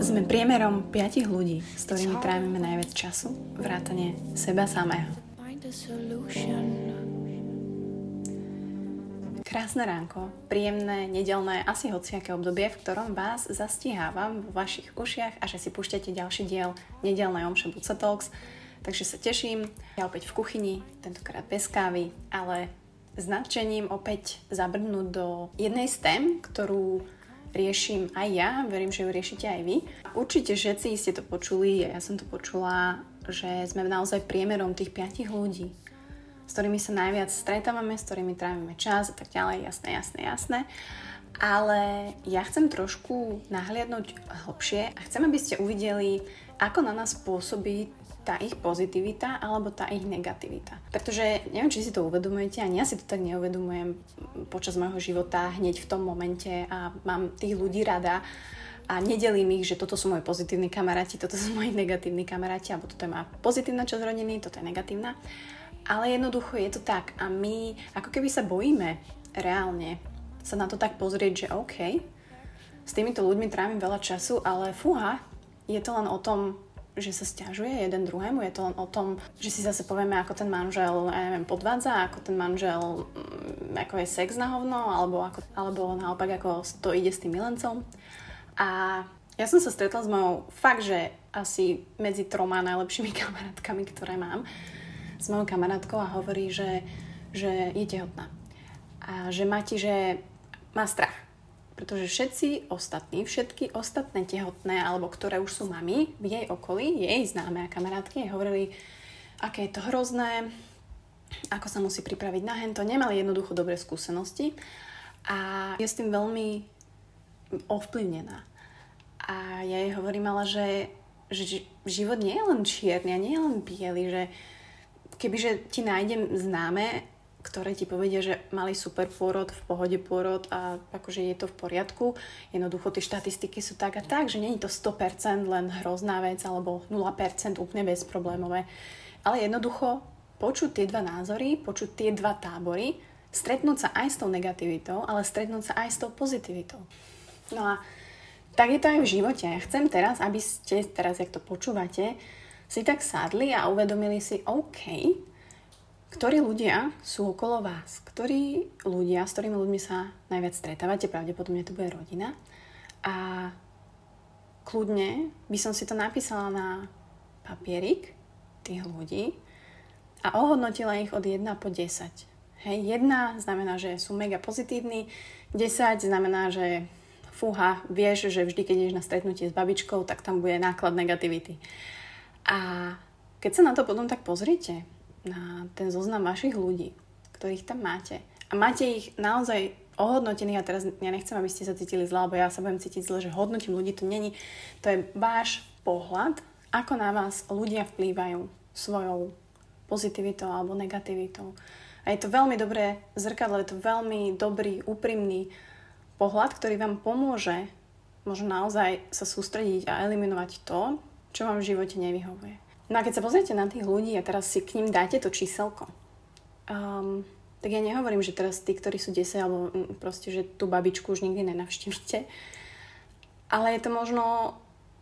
Sme priemerom piatich ľudí, s ktorými trávime najviac času, vrátane seba samého. Krásne ránko, príjemné, nedelné, asi hociaké obdobie, v ktorom vás zastihávam vo vašich ušiach a že si púšťate ďalší diel nedelnej omše Buca Talks. Takže sa teším, ja opäť v kuchyni, tentokrát bez kávy, ale s nadšením opäť zabrnúť do jednej z tém, ktorú riešim aj ja, verím, že ju riešite aj vy. Určite všetci ste to počuli, ja som to počula, že sme naozaj priemerom tých piatich ľudí, s ktorými sa najviac stretávame, s ktorými trávime čas a tak ďalej, jasné, jasné, jasné. Ale ja chcem trošku nahliadnúť hlbšie a chcem, aby ste uvideli, ako na nás pôsobí tá ich pozitivita alebo tá ich negativita. Pretože neviem, či si to uvedomujete, ani ja si to tak neuvedomujem počas môjho života hneď v tom momente a mám tých ľudí rada a nedelím ich, že toto sú moji pozitívni kamaráti, toto sú moji negatívni kamaráti, alebo toto je moja pozitívna časť rodiny, toto je negatívna. Ale jednoducho je to tak a my ako keby sa bojíme reálne sa na to tak pozrieť, že OK, s týmito ľuďmi trávim veľa času, ale fúha, je to len o tom, že sa stiažuje jeden druhému, je to len o tom, že si zase povieme, ako ten manžel, ja neviem, podvádza, ako ten manžel, mm, ako je sex na hovno, alebo, ako, alebo naopak, ako to ide s tým milencom. A ja som sa stretla s mojou fakt, že asi medzi troma najlepšími kamarátkami, ktoré mám, s mojou kamarátkou a hovorí, že, že je tehotná. A že Mati, že má strach pretože všetci ostatní, všetky ostatné tehotné, alebo ktoré už sú mami v jej okolí, jej známe a kamarátky, hovorili, aké je to hrozné, ako sa musí pripraviť na hento, nemali jednoducho dobré skúsenosti a je s tým veľmi ovplyvnená. A ja jej hovorím ale, že, že život nie je len čierny a nie je len biely, že kebyže ti nájdem známe ktoré ti povedia, že mali super pôrod, v pohode pôrod a akože je to v poriadku. Jednoducho tie štatistiky sú tak a tak, že není to 100% len hrozná vec alebo 0% úplne bezproblémové. Ale jednoducho počuť tie dva názory, počuť tie dva tábory, stretnúť sa aj s tou negativitou, ale stretnúť sa aj s tou pozitivitou. No a tak je to aj v živote. Chcem teraz, aby ste teraz, jak to počúvate, si tak sadli a uvedomili si, OK, ktorí ľudia sú okolo vás, ktorí ľudia, s ktorými ľuďmi sa najviac stretávate, pravdepodobne to bude rodina. A kľudne by som si to napísala na papierik tých ľudí a ohodnotila ich od 1 po 10. Hej, 1 znamená, že sú mega pozitívni, 10 znamená, že fúha, vieš, že vždy, keď ideš na stretnutie s babičkou, tak tam bude náklad negativity. A keď sa na to potom tak pozrite, na ten zoznam vašich ľudí, ktorých tam máte. A máte ich naozaj ohodnotených, a teraz ja nechcem, aby ste sa cítili zle, lebo ja sa budem cítiť zle, že hodnotím ľudí, to není. To je váš pohľad, ako na vás ľudia vplývajú svojou pozitivitou alebo negativitou. A je to veľmi dobré zrkadlo, je to veľmi dobrý, úprimný pohľad, ktorý vám pomôže možno naozaj sa sústrediť a eliminovať to, čo vám v živote nevyhovuje. No a keď sa pozriete na tých ľudí a teraz si k ním dáte to číselko, um, tak ja nehovorím, že teraz tí, ktorí sú 10 alebo mm, proste, že tú babičku už nikdy nenavštívite, ale je to možno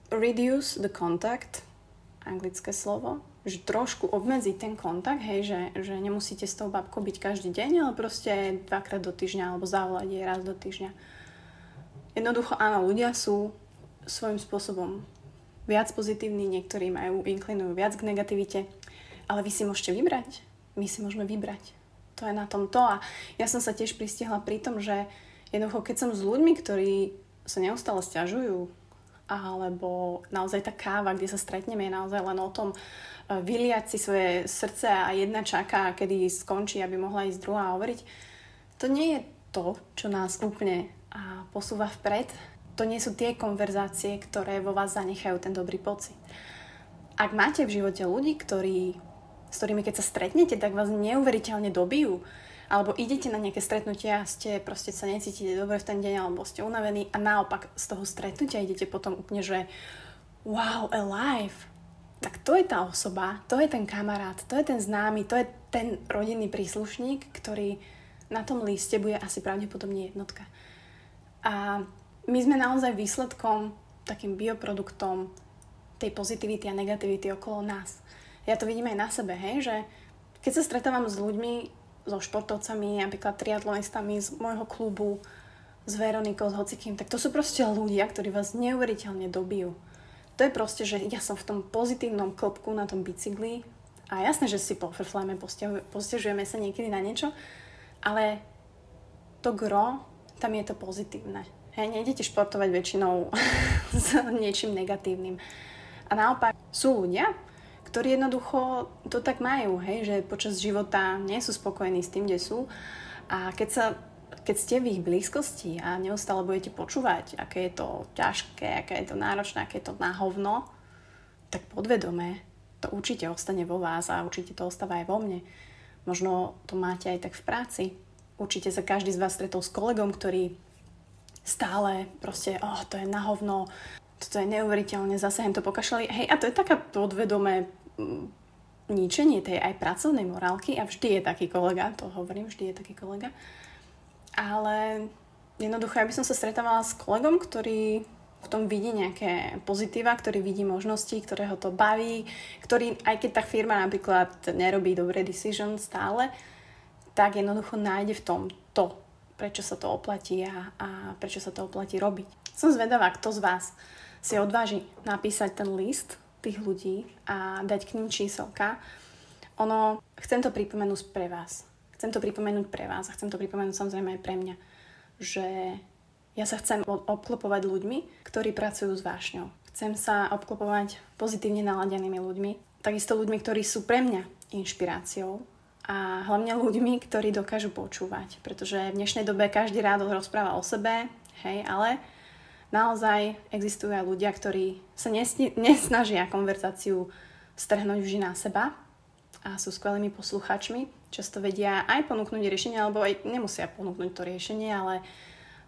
reduce the contact, anglické slovo, že trošku obmedziť ten kontakt, hej, že, že nemusíte s tou babkou byť každý deň, ale proste dvakrát do týždňa alebo zavolať jej raz do týždňa. Jednoducho áno, ľudia sú svojím spôsobom viac pozitívni, niektorí majú, inklinujú viac k negativite, ale vy si môžete vybrať. My si môžeme vybrať. To je na tom to a ja som sa tiež pristihla pri tom, že jednoducho keď som s ľuďmi, ktorí sa neustále stiažujú, alebo naozaj tá káva, kde sa stretneme, je naozaj len o tom e, vyliať si svoje srdce a jedna čaká, kedy skončí, aby mohla ísť druhá hovoriť. To nie je to, čo nás úplne posúva vpred, to nie sú tie konverzácie, ktoré vo vás zanechajú ten dobrý pocit. Ak máte v živote ľudí, ktorí, s ktorými keď sa stretnete, tak vás neuveriteľne dobijú, alebo idete na nejaké stretnutie a ste, proste sa necítite dobre v ten deň, alebo ste unavení a naopak z toho stretnutia idete potom úplne, že wow, alive, tak to je tá osoba, to je ten kamarát, to je ten známy, to je ten rodinný príslušník, ktorý na tom liste bude asi pravdepodobne jednotka. A my sme naozaj výsledkom, takým bioproduktom tej pozitivity a negativity okolo nás. Ja to vidím aj na sebe, hej, že keď sa stretávam s ľuďmi, so športovcami, napríklad triatlonistami z môjho klubu, s Veronikou, s hocikým, tak to sú proste ľudia, ktorí vás neuveriteľne dobijú. To je proste, že ja som v tom pozitívnom klopku na tom bicykli a jasné, že si pofrflajme, postižujeme sa niekedy na niečo, ale to gro, tam je to pozitívne. Hej, nejdete športovať väčšinou s niečím negatívnym. A naopak sú ľudia, ktorí jednoducho to tak majú, hej, že počas života nie sú spokojní s tým, kde sú. A keď sa keď ste v ich blízkosti a neustále budete počúvať, aké je to ťažké, aké je to náročné, aké je to na hovno, tak podvedome to určite ostane vo vás a určite to ostáva aj vo mne. Možno to máte aj tak v práci. Určite sa každý z vás stretol s kolegom, ktorý stále proste, oh, to je na hovno, toto je neuveriteľne, zase to pokašľali. Hej, a to je taká podvedomé mm, ničenie tej aj pracovnej morálky a vždy je taký kolega, to hovorím, vždy je taký kolega. Ale jednoducho, ja by som sa stretávala s kolegom, ktorý v tom vidí nejaké pozitíva, ktorý vidí možnosti, ktoré ho to baví, ktorý, aj keď tá firma napríklad nerobí dobré decision stále, tak jednoducho nájde v tom to, prečo sa to oplatí a, a prečo sa to oplatí robiť. Som zvedavá, kto z vás si odváži napísať ten list tých ľudí a dať k ním číselka. Ono, chcem to pripomenúť pre vás. Chcem to pripomenúť pre vás a chcem to pripomenúť samozrejme aj pre mňa, že ja sa chcem obklopovať ľuďmi, ktorí pracujú s vášňou. Chcem sa obklopovať pozitívne naladenými ľuďmi, takisto ľuďmi, ktorí sú pre mňa inšpiráciou a hlavne ľuďmi, ktorí dokážu počúvať, pretože v dnešnej dobe každý rád rozpráva o sebe, hej, ale naozaj existujú aj ľudia, ktorí sa nesni- nesnažia konverzáciu strhnúť vždy na seba a sú skvelými posluchačmi. Často vedia aj ponúknuť riešenie, alebo aj nemusia ponúknuť to riešenie, ale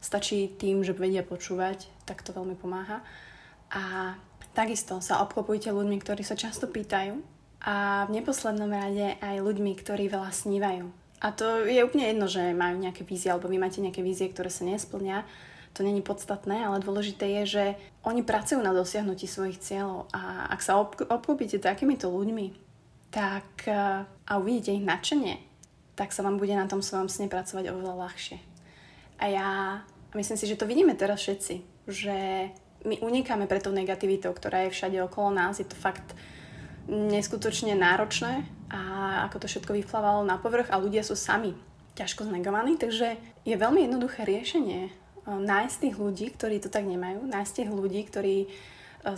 stačí tým, že vedia počúvať, tak to veľmi pomáha. A takisto sa obklopujte ľuďmi, ktorí sa často pýtajú a v neposlednom rade aj ľuďmi, ktorí veľa snívajú. A to je úplne jedno, že majú nejaké vízie, alebo vy máte nejaké vízie, ktoré sa nesplňa, to není podstatné, ale dôležité je, že oni pracujú na dosiahnutí svojich cieľov a ak sa obklopíte takýmito ľuďmi, tak eh, a uvidíte ich nadšenie, tak sa vám bude na tom svojom sne pracovať oveľa ľahšie. A ja myslím si, že to vidíme teraz všetci, že my unikáme pre tou negativitou, ktorá je všade okolo nás. Je to fakt neskutočne náročné a ako to všetko vyplávalo na povrch a ľudia sú sami ťažko znegovaní, takže je veľmi jednoduché riešenie nájsť tých ľudí, ktorí to tak nemajú, nájsť tých ľudí, ktorí e,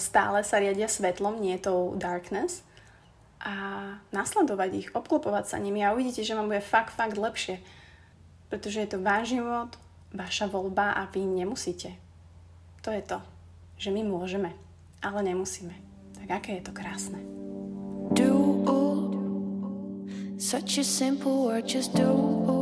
stále sa riadia svetlom, nie tou darkness a nasledovať ich, obklopovať sa nimi a uvidíte, že vám bude fakt, fakt lepšie. Pretože je to váš život, vaša voľba a vy nemusíte. To je to, že my môžeme, ale nemusíme. Tak aké je to krásne. Such a simple word, just do